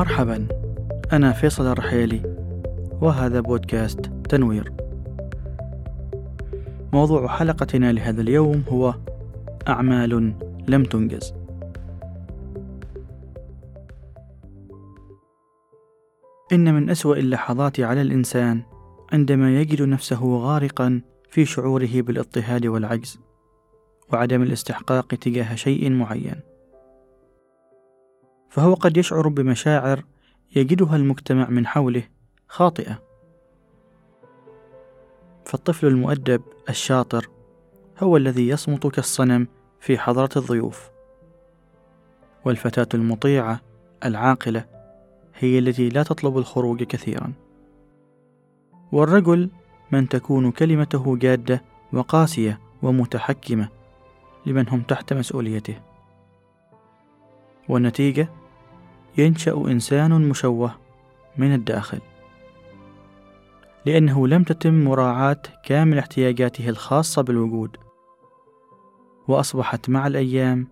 مرحبا أنا فيصل الرحيلي وهذا بودكاست تنوير. موضوع حلقتنا لهذا اليوم هو أعمال لم تنجز. إن من أسوأ اللحظات على الإنسان عندما يجد نفسه غارقا في شعوره بالاضطهاد والعجز وعدم الاستحقاق تجاه شيء معين. فهو قد يشعر بمشاعر يجدها المجتمع من حوله خاطئة. فالطفل المؤدب الشاطر هو الذي يصمت كالصنم في حضرة الضيوف. والفتاة المطيعة العاقلة هي التي لا تطلب الخروج كثيرا. والرجل من تكون كلمته جادة وقاسية ومتحكمة لمن هم تحت مسؤوليته. والنتيجة ينشأ إنسان مشوه من الداخل. لأنه لم تتم مراعاة كامل احتياجاته الخاصة بالوجود. وأصبحت مع الأيام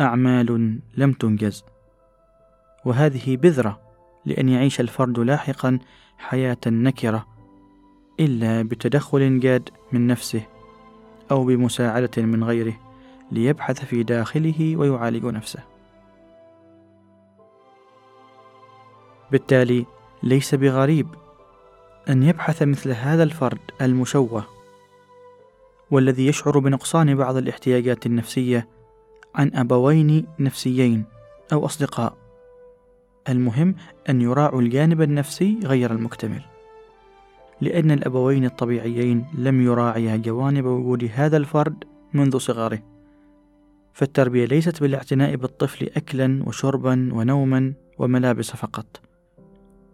أعمال لم تنجز. وهذه بذرة لأن يعيش الفرد لاحقا حياة نكرة إلا بتدخل جاد من نفسه أو بمساعدة من غيره ليبحث في داخله ويعالج نفسه. بالتالي ليس بغريب أن يبحث مثل هذا الفرد المشوه والذي يشعر بنقصان بعض الاحتياجات النفسية عن أبوين نفسيين أو أصدقاء. المهم أن يراعوا الجانب النفسي غير المكتمل لأن الأبوين الطبيعيين لم يراعيا جوانب وجود هذا الفرد منذ صغره. فالتربية ليست بالاعتناء بالطفل اكلا وشربا ونوما وملابس فقط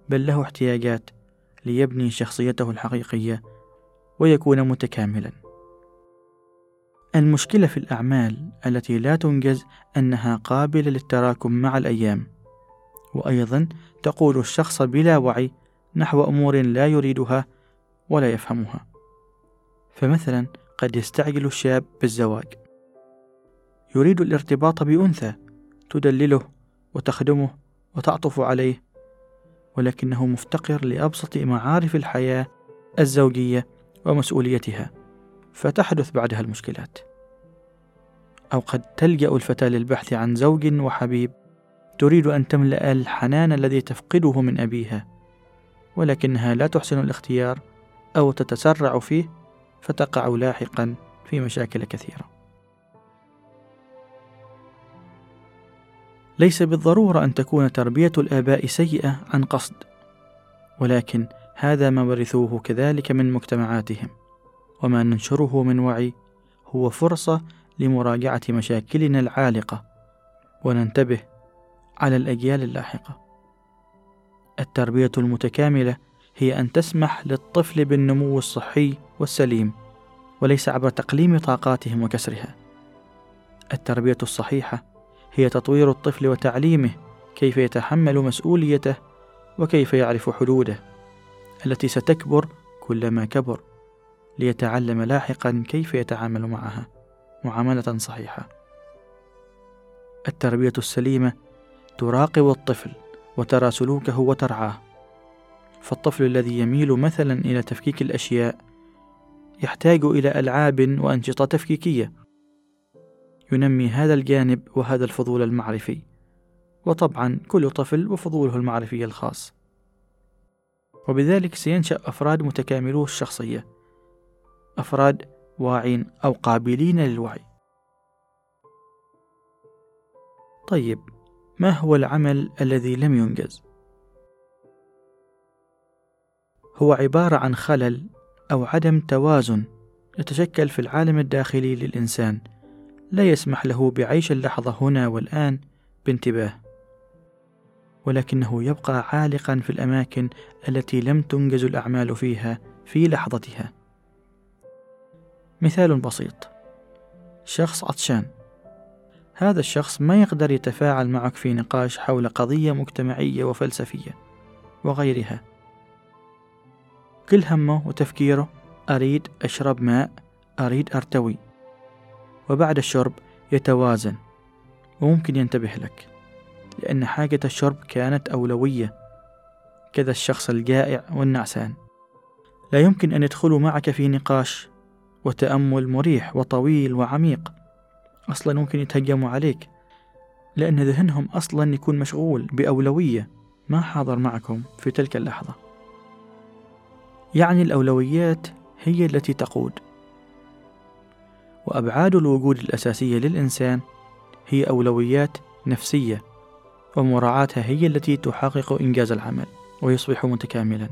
بل له احتياجات ليبني شخصيته الحقيقية ويكون متكاملا. المشكلة في الأعمال التي لا تنجز أنها قابلة للتراكم مع الأيام وأيضا تقود الشخص بلا وعي نحو أمور لا يريدها ولا يفهمها. فمثلا قد يستعجل الشاب بالزواج. يريد الارتباط بأنثى تدلله وتخدمه وتعطف عليه ولكنه مفتقر لأبسط معارف الحياة الزوجية ومسؤوليتها فتحدث بعدها المشكلات. أو قد تلجأ الفتاة للبحث عن زوج وحبيب تريد أن تملأ الحنان الذي تفقده من أبيها ولكنها لا تحسن الاختيار أو تتسرع فيه فتقع لاحقا في مشاكل كثيرة. ليس بالضرورة أن تكون تربية الآباء سيئة عن قصد ولكن هذا ما ورثوه كذلك من مجتمعاتهم وما ننشره من وعي هو فرصة لمراجعة مشاكلنا العالقة وننتبه على الأجيال اللاحقة. التربية المتكاملة هي أن تسمح للطفل بالنمو الصحي والسليم وليس عبر تقليم طاقاتهم وكسرها. التربية الصحيحة هي تطوير الطفل وتعليمه كيف يتحمل مسؤوليته وكيف يعرف حدوده التي ستكبر كلما كبر ليتعلم لاحقا كيف يتعامل معها معاملة صحيحة. التربية السليمة تراقب الطفل وترى سلوكه وترعاه. فالطفل الذي يميل مثلا إلى تفكيك الأشياء يحتاج إلى ألعاب وأنشطة تفكيكية ينمي هذا الجانب وهذا الفضول المعرفي. وطبعا كل طفل وفضوله المعرفي الخاص. وبذلك سينشأ أفراد متكاملو الشخصية. أفراد واعين أو قابلين للوعي. طيب ما هو العمل الذي لم ينجز؟ هو عبارة عن خلل أو عدم توازن يتشكل في العالم الداخلي للإنسان. لا يسمح له بعيش اللحظة هنا والآن بانتباه ولكنه يبقى عالقا في الأماكن التي لم تنجز الأعمال فيها في لحظتها. مثال بسيط. شخص عطشان. هذا الشخص ما يقدر يتفاعل معك في نقاش حول قضية مجتمعية وفلسفية وغيرها. كل همه وتفكيره أريد أشرب ماء أريد أرتوي. وبعد الشرب يتوازن وممكن ينتبه لك لأن حاجة الشرب كانت أولوية كذا الشخص الجائع والنعسان. لا يمكن أن يدخلوا معك في نقاش وتأمل مريح وطويل وعميق. أصلا ممكن يتهجموا عليك لأن ذهنهم أصلا يكون مشغول بأولوية ما حاضر معكم في تلك اللحظة. يعني الأولويات هي التي تقود. وأبعاد الوجود الأساسية للإنسان هي أولويات نفسية ومراعاتها هي التي تحقق إنجاز العمل ويصبح متكاملا.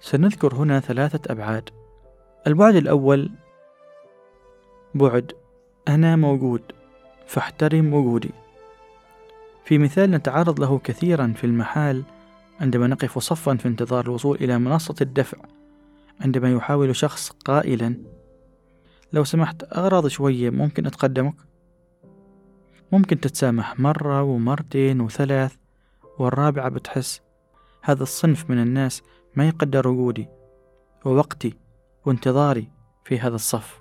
سنذكر هنا ثلاثة أبعاد. البعد الأول بعد أنا موجود فاحترم وجودي. في مثال نتعرض له كثيرا في المحال عندما نقف صفا في انتظار الوصول إلى منصة الدفع عندما يحاول شخص قائلا لو سمحت أغراض شوية ممكن أتقدمك؟ ممكن تتسامح مرة ومرتين وثلاث والرابعة بتحس هذا الصنف من الناس ما يقدر وجودي ووقتي وانتظاري في هذا الصف.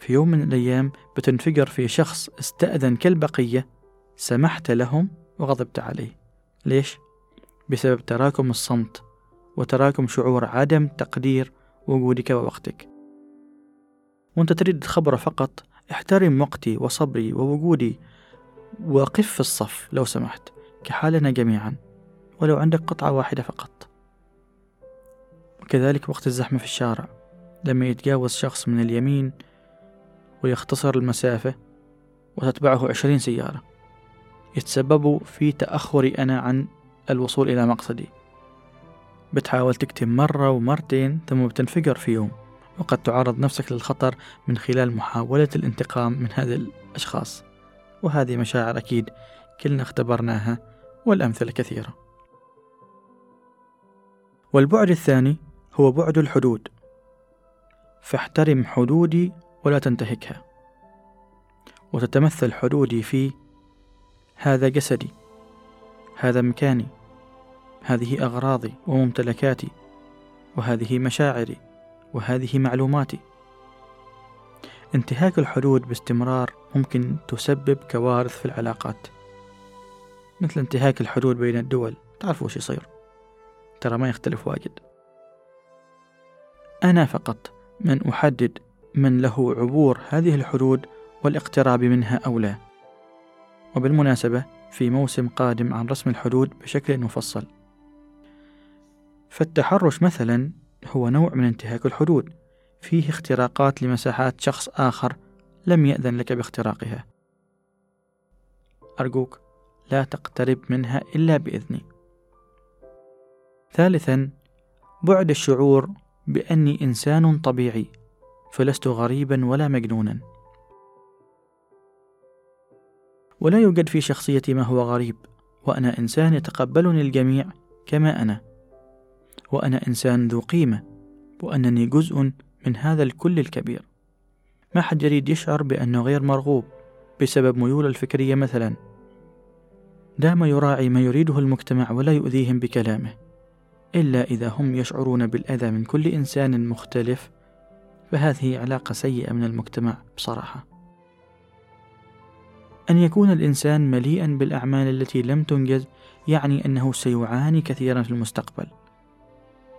في يوم من الأيام بتنفجر في شخص استأذن كالبقية سمحت لهم وغضبت عليه. ليش؟ بسبب تراكم الصمت وتراكم شعور عدم تقدير وجودك ووقتك. وانت تريد خبره فقط احترم وقتي وصبري ووجودي وقف في الصف لو سمحت كحالنا جميعا ولو عندك قطعة واحدة فقط. وكذلك وقت الزحمة في الشارع لما يتجاوز شخص من اليمين ويختصر المسافة وتتبعه عشرين سيارة يتسببوا في تأخري أنا عن الوصول إلى مقصدي. بتحاول تكتم مرة ومرتين ثم بتنفجر في يوم. وقد تعرض نفسك للخطر من خلال محاولة الانتقام من هذه الأشخاص. وهذه مشاعر أكيد كلنا اختبرناها والأمثلة كثيرة. والبعد الثاني هو بعد الحدود. فاحترم حدودي ولا تنتهكها. وتتمثل حدودي في هذا جسدي هذا مكاني هذه أغراضي وممتلكاتي وهذه مشاعري. وهذه معلوماتي. انتهاك الحدود باستمرار ممكن تسبب كوارث في العلاقات. مثل انتهاك الحدود بين الدول تعرفوا وش يصير. ترى ما يختلف واجد. أنا فقط من أحدد من له عبور هذه الحدود والاقتراب منها أو لا. وبالمناسبة في موسم قادم عن رسم الحدود بشكل مفصل. فالتحرش مثلا هو نوع من انتهاك الحدود. فيه اختراقات لمساحات شخص آخر لم يأذن لك باختراقها. أرجوك لا تقترب منها إلا بإذني. ثالثا بعد الشعور بأني إنسان طبيعي فلست غريبا ولا مجنونا. ولا يوجد في شخصيتي ما هو غريب وأنا إنسان يتقبلني الجميع كما أنا. وأنا إنسان ذو قيمة وأنني جزء من هذا الكل الكبير. ما حد يريد يشعر بأنه غير مرغوب بسبب ميول الفكرية مثلا. دام يراعي ما يريده المجتمع ولا يؤذيهم بكلامه إلا إذا هم يشعرون بالأذى من كل إنسان مختلف فهذه علاقة سيئة من المجتمع بصراحة. أن يكون الإنسان مليئا بالأعمال التي لم تنجز يعني أنه سيعاني كثيرا في المستقبل.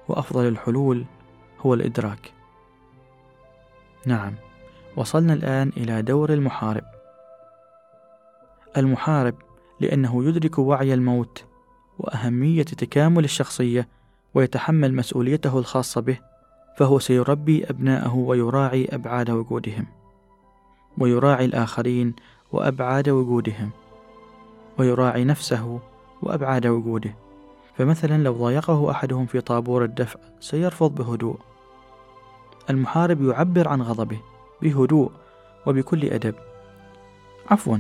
وأفضل الحلول هو الإدراك. نعم وصلنا الآن إلى دور المحارب. المحارب لأنه يدرك وعي الموت وأهمية تكامل الشخصية ويتحمل مسؤوليته الخاصة به فهو سيربي أبناءه ويراعي أبعاد وجودهم ويراعي الآخرين وأبعاد وجودهم ويراعي نفسه وأبعاد وجوده. فمثلا لو ضايقه أحدهم في طابور الدفع سيرفض بهدوء. المحارب يعبر عن غضبه بهدوء وبكل أدب. عفوا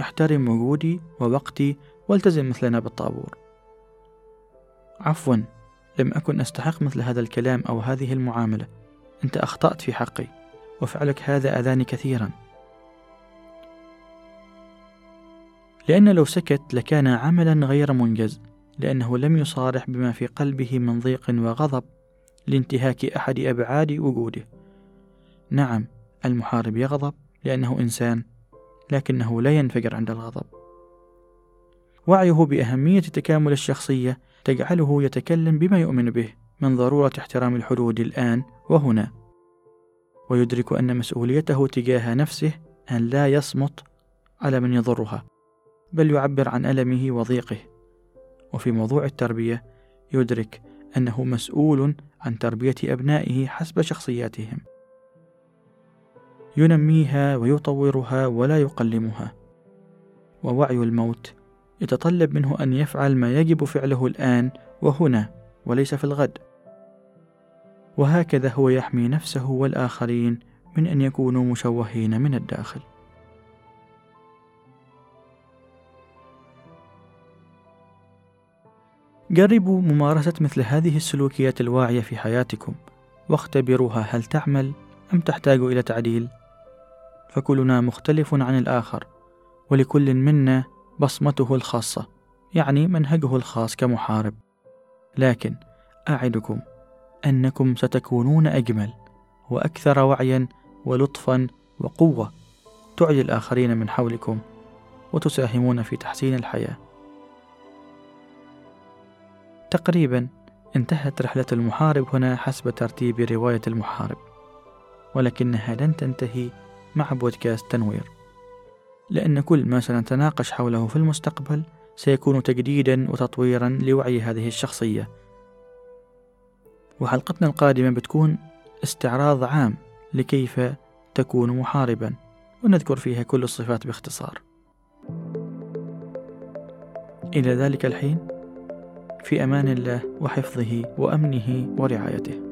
احترم وجودي ووقتي والتزم مثلنا بالطابور. عفوا لم أكن أستحق مثل هذا الكلام أو هذه المعاملة. أنت أخطأت في حقي وفعلك هذا أذاني كثيرا. لأن لو سكت لكان عملا غير منجز. لأنه لم يصارح بما في قلبه من ضيق وغضب لانتهاك أحد أبعاد وجوده. نعم المحارب يغضب لأنه إنسان لكنه لا ينفجر عند الغضب. وعيه بأهمية تكامل الشخصية تجعله يتكلم بما يؤمن به من ضرورة احترام الحدود الآن وهنا. ويدرك أن مسؤوليته تجاه نفسه أن لا يصمت على من يضرها بل يعبر عن ألمه وضيقه. وفي موضوع التربية يدرك أنه مسؤول عن تربية أبنائه حسب شخصياتهم. ينميها ويطورها ولا يقلمها. ووعي الموت يتطلب منه أن يفعل ما يجب فعله الآن وهنا وليس في الغد. وهكذا هو يحمي نفسه والآخرين من أن يكونوا مشوهين من الداخل. جربوا ممارسة مثل هذه السلوكيات الواعية في حياتكم واختبروها هل تعمل أم تحتاج إلى تعديل. فكلنا مختلف عن الآخر ولكل منا بصمته الخاصة يعني منهجه الخاص كمحارب. لكن أعدكم أنكم ستكونون أجمل وأكثر وعيا ولطفا وقوة تعدي الآخرين من حولكم وتساهمون في تحسين الحياة. تقريبا انتهت رحلة المحارب هنا حسب ترتيب رواية المحارب ولكنها لن تنتهي مع بودكاست تنوير. لأن كل ما سنتناقش حوله في المستقبل سيكون تجديدا وتطويرا لوعي هذه الشخصية. وحلقتنا القادمة بتكون استعراض عام لكيف تكون محاربا ونذكر فيها كل الصفات باختصار. إلى ذلك الحين في أمان الله وحفظه وأمنه ورعايته.